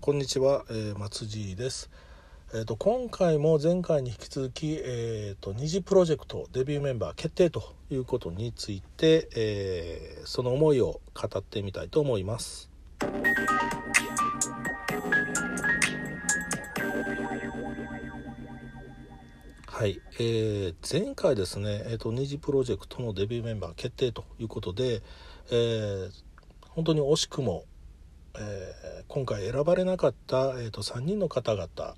こんにちは、えー、松地です。えっ、ー、と今回も前回に引き続きえっ、ー、と二次プロジェクトデビューメンバー決定ということについて、えー、その思いを語ってみたいと思います。はい、えー、前回ですね、えーと、二次プロジェクトのデビューメンバー決定ということで、えー、本当に惜しくも、えー、今回選ばれなかった、えーと、3人の方々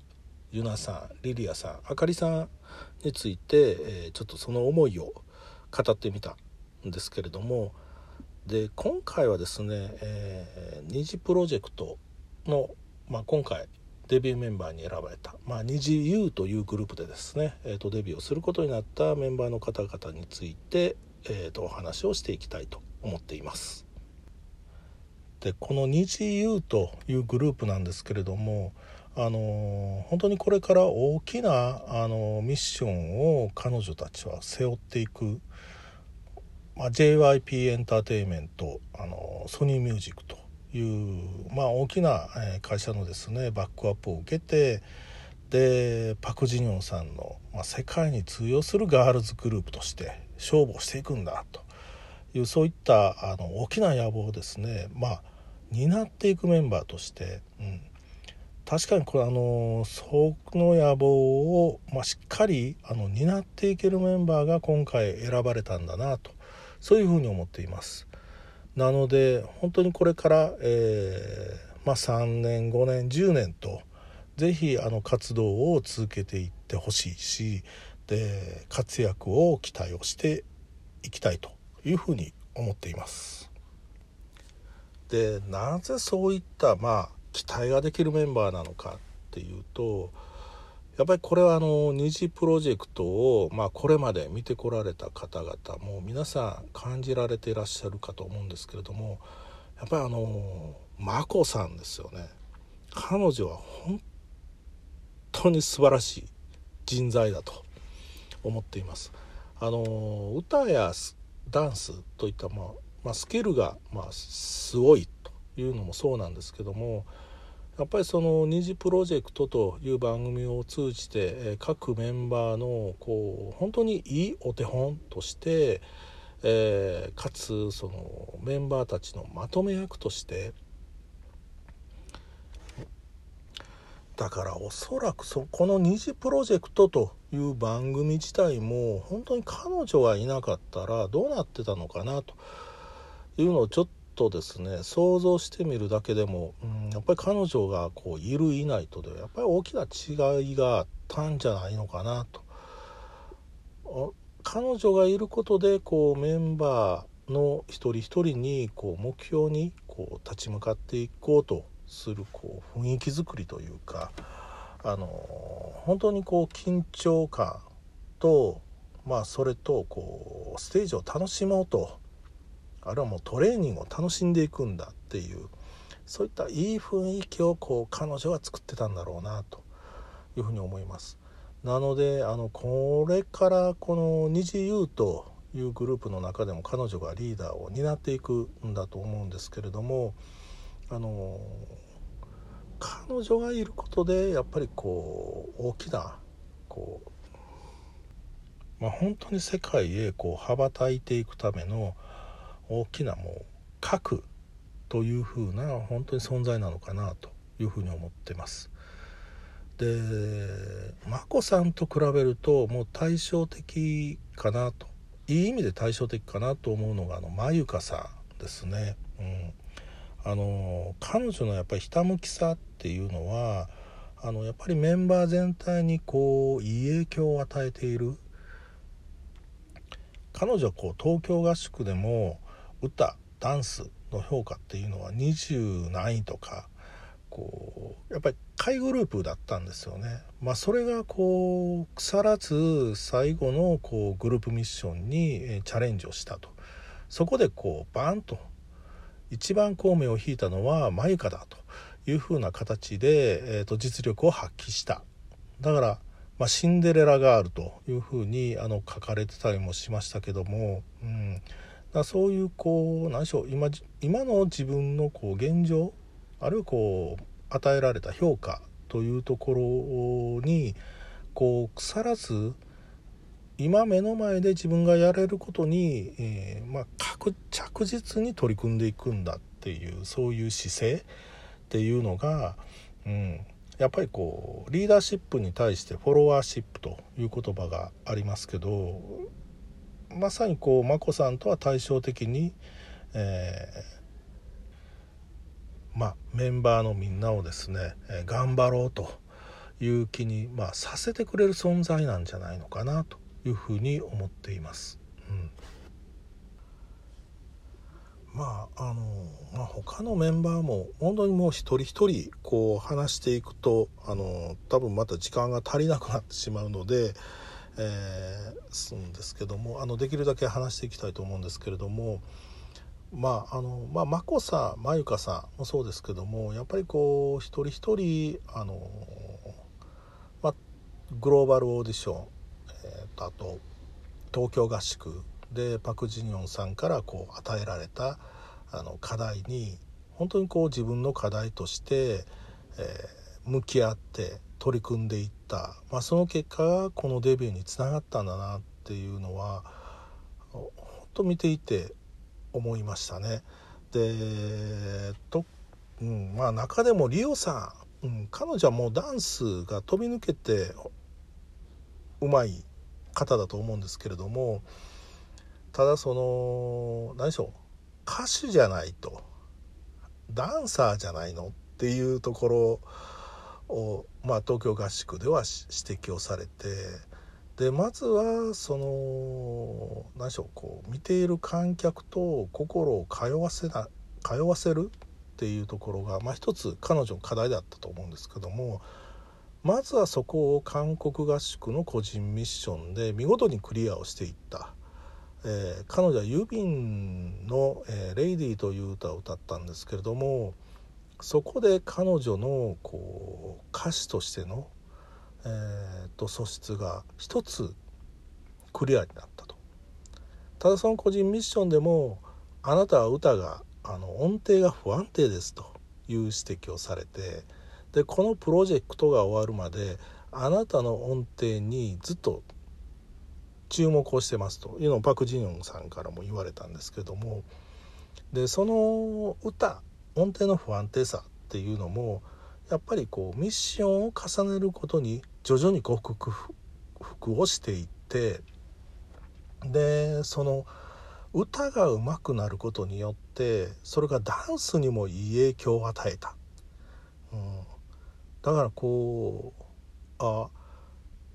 ゆなさんリリアさんあかりさんについて、えー、ちょっとその思いを語ってみたんですけれどもで今回はですね、えー、二次プロジェクトの、まあ、今回デビューメンバーに選ばれた、まあ、二次 U というグループでですね、えーと、デビューをすることになったメンバーの方々について、えーとお話をしていきたいと思っています。でこの二次 U というグループなんですけれどもあの本当にこれから大きなあのミッションを彼女たちは背負っていく、まあ、JYP エンターテインメントあのソニーミュージックという、まあ、大きな会社のですねバックアップを受けてでパク・ジニョンさんの、まあ、世界に通用するガールズグループとして勝負をしていくんだというそういったあの大きな野望をですねまあ担っていくメンバーとして、うん、確かにこれあのその野望を、まあ、しっかりあの担っていけるメンバーが今回選ばれたんだなとそういうふうに思っています。なので本当にこれから、えー、まあ、3年5年10年と是非あの活動を続けていってほしいしで活躍を期待をしていきたいというふうに思っています。でなぜそういったまあ期待ができるメンバーなのかっていうとやっぱりこれはあの二次プロジェクトを、まあ、これまで見てこられた方々も皆さん感じられていらっしゃるかと思うんですけれどもやっぱりあの眞子さんですよね彼女は本当に素晴らしい人材だと思っています。あの歌やダンスといった、まあ、まあ、スキルがまあすごいというのもそうなんですけどもやっぱりその二次プロジェクトという番組を通じて各メンバーのこう本当にいいお手本として、えー、かつそのメンバーたちのまとめ役としてだからおそらくそこの二次プロジェクトという番組自体も本当に彼女がいなかったらどうなってたのかなと。いうのをちょっとですね想像してみるだけでも、うん、やっぱり彼女がこういるいないとでやっぱり大きな違いがあったんじゃないのかなと。彼女がいることでこうメンバーの一人一人にこう目標にこう立ち向かっていこうとするこう雰囲気づくりというかあの本当にこう緊張感とまあそれとこうステージを楽しもうとあるいはもうトレーニングを楽しんでいくんだっていうそういったいい雰囲気をこう彼女は作ってたんだろうなというふうに思います。なのであのこれからこの二次優というグループの中でも彼女がリーダーを担っていくんだと思うんですけれどもあの彼女がいることでやっぱりこう大きなこう、まあ、本当に世界へこう羽ばたいていくための大きなもう核というふうな本当に存在なのかなというふうに思ってます。で眞子さんと比べるともう対照的かなといい意味で対照的かなと思うのがあのまゆかさんですね。うん、あの彼女のやっぱりひたむきさっていうのはあのやっぱりメンバー全体にこういい影響を与えている彼女はこう東京合宿でも歌ダンスの評価っていうのは20何位とかこうやっぱり下位グループだったんですよね。まあ、それがこう腐らず最後のこうグループミッションにチャレンジをしたと。そこでこうバーンと一番孔明を引いたのはマユカだというふうな形で、えー、と実力を発揮した。だから、まあ、シンデレラガールというふうにあの書かれてたりもしましたけども、うん、だそういうこう何でしょう今今の自分のこう現状あるいはこう与えられた評価というところにこう腐らず今目の前で自分がやれることに、えー、まあ、着実に取り組んでいくんだっていうそういう姿勢っていうのが、うん、やっぱりこうリーダーシップに対してフォロワーシップという言葉がありますけどまさにこう眞子さんとは対照的に、えー、ま、メンバーのみんなをですね、え、頑張ろうという気に、ま、させてくれる存在なんじゃないのかなというふうに思っています。うんまああのま、他のメンバーも本当にもう一人一人こう話していくとあの多分また時間が足りなくなってしまうので、えー、すんですけどもあのできるだけ話していきたいと思うんですけれどもまああのまあ眞子さん真由香さんもそうですけどもやっぱりこう一人一人あの、まあ、グローバルオーディション、えーと、あと東京合宿でパク・ジニョンさんからこう与えられたあの課題に本当にこう自分の課題として、えー、向き合って取り組んでいった、まあ、その結果がこのデビューにつながったんだなっていうのは本当見ていて思いましたね。でと、うんまあ、中でもリオさん、うん、彼女はもうダンスが飛び抜けてうまい方だと思うんですけれどもただその何でしょう歌手じゃないとダンサーじゃないのっていうところを、まあ、東京合宿では指摘をされてでまずはその何でしょうこう見ている観客と心を通わせな通わせるっていうところが、まあ、一つ彼女の課題だったと思うんですけどもまずはそこを韓国合宿の個人ミッションで見事にクリアをしていった。えー、彼女はユビンの、えー「レイディー」という歌を歌ったんですけれどもそこで彼女のこう歌手としての、えー、と素質が一つクリアになったと。ただその個人ミッションでもあなたは歌があの音程が不安定ですという指摘をされてでこのプロジェクトが終わるまであなたの音程にずっと注目をしてますというのをパク・ジニョンさんからも言われたんですけどもでその歌音程の不安定さっていうのもやっぱりこうミッションを重ねることに徐々に克服をしていってでその歌が上手くなることによってそれがダンスにもいい影響を与えた、うん、だからこうあ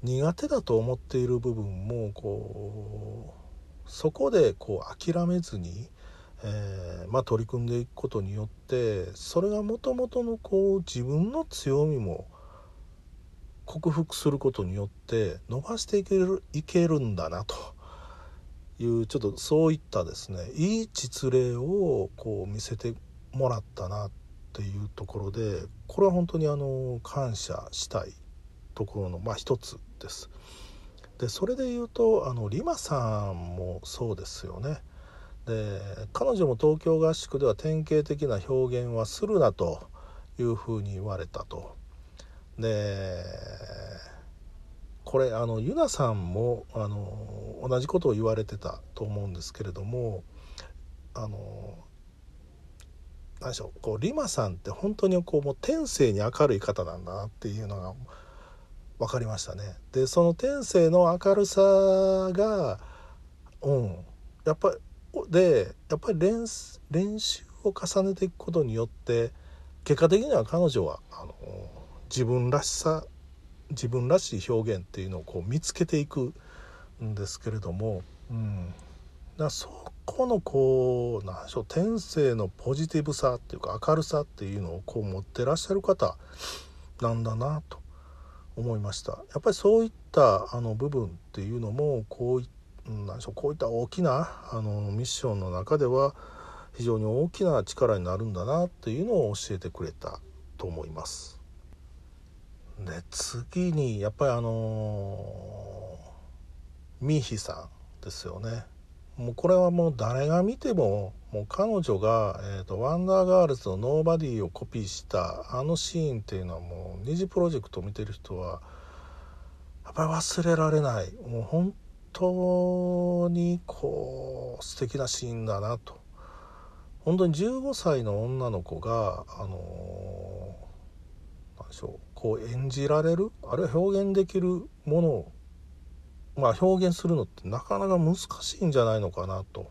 苦手だと思っている部分もこうそこでこう諦めずにえー、まあ、取り組んでいくことによってそれがもともとのこう自分の強みも克服することによって伸ばしていけるいけるんだなというちょっとそういったですねいい実例をこう見せてもらったなっていうところでこれは本当にあの感謝したいところのまあ一つです。でそれで言うとあのリマさんもそうですよね。で彼女も東京合宿では典型的な表現はするなというふうに言われたと。でこれあのユナさんもあの同じことを言われてたと思うんですけれどもあの何でしょうこうリマさんって本当にこうもう天性に明るい方なんだなっていうのが分かりましたね。でその天性の明るさがうんやっぱりでやっぱり練習を重ねていくことによって結果的には彼女はあの自分らしさ自分らしい表現っていうのをこう見つけていくんですけれども、うん、だそこのこう何でしょう天性のポジティブさっていうか明るさっていうのをこう持ってらっしゃる方なんだなと思いました。やっぱりそういったあの部分っていうのもこういった何でしょうこういった大きなあのミッションの中では非常に大きな力になるんだなっていうのを教えてくれたと思います。で次にやっぱりあのミヒさんですよね。もうこれはもう誰が見てももう彼女が、えーと、ワンダーガールズの「ノーバディ」をコピーしたあのシーンっていうのはもう虹プロジェクトを見てる人はやっぱり忘れられないもう本当にこう素敵なシーンだなと本当に15歳の女の子があの何でしょうこう演じられるあるいは表現できるものをまあ表現するのってなかなか難しいんじゃないのかなと。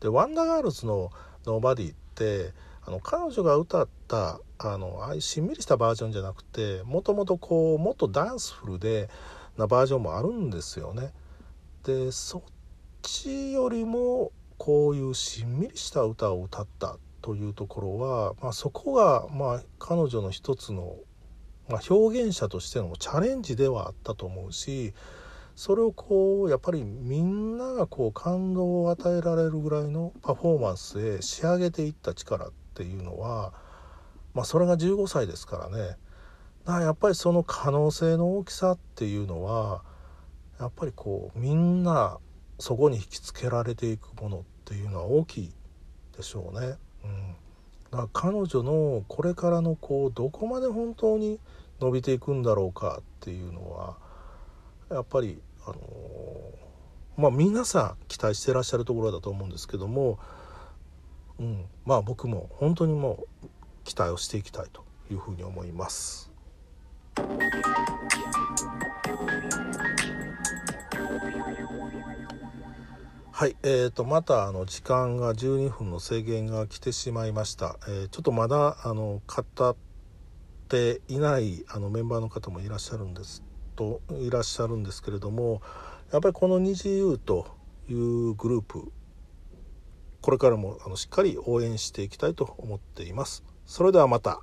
でワンダーガールズの「ノーバディ」ってあの彼女が歌ったあのあいうしんみりしたバージョンじゃなくてもともとこうもっとダンスフルでなバージョンもあるんですよね。でそっちよりもこういうしんみりした歌を歌ったというところは、まあ、そこが、まあ、彼女の一つの、まあ、表現者としてのチャレンジではあったと思うしそれをこうやっぱりみんながこう感動を与えられるぐらいのパフォーマンスへ仕上げていった力っていうのは、まあ、それが15歳ですからね。だからやっぱりその可能性の大きさっていうのはやっぱりこうみんなそこに引きつけられていくものっていうのは大きいでしょうね。うん、だから彼女のこれからのこうどこまで本当に伸びていくんだろうかっていうのはやっぱりあのまあ皆さん期待してらっしゃるところだと思うんですけども、うん、まあ僕も本当にもう期待をしていきたいというふうに思います。はい、えーと、またあの時間が12分の制限が来てしまいました、えー、ちょっとまだあの語っていないあのメンバーの方もいらっしゃるんですといらっしゃるんですけれどもやっぱりこの二次優というグループこれからもあのしっかり応援していきたいと思っています。それではまた。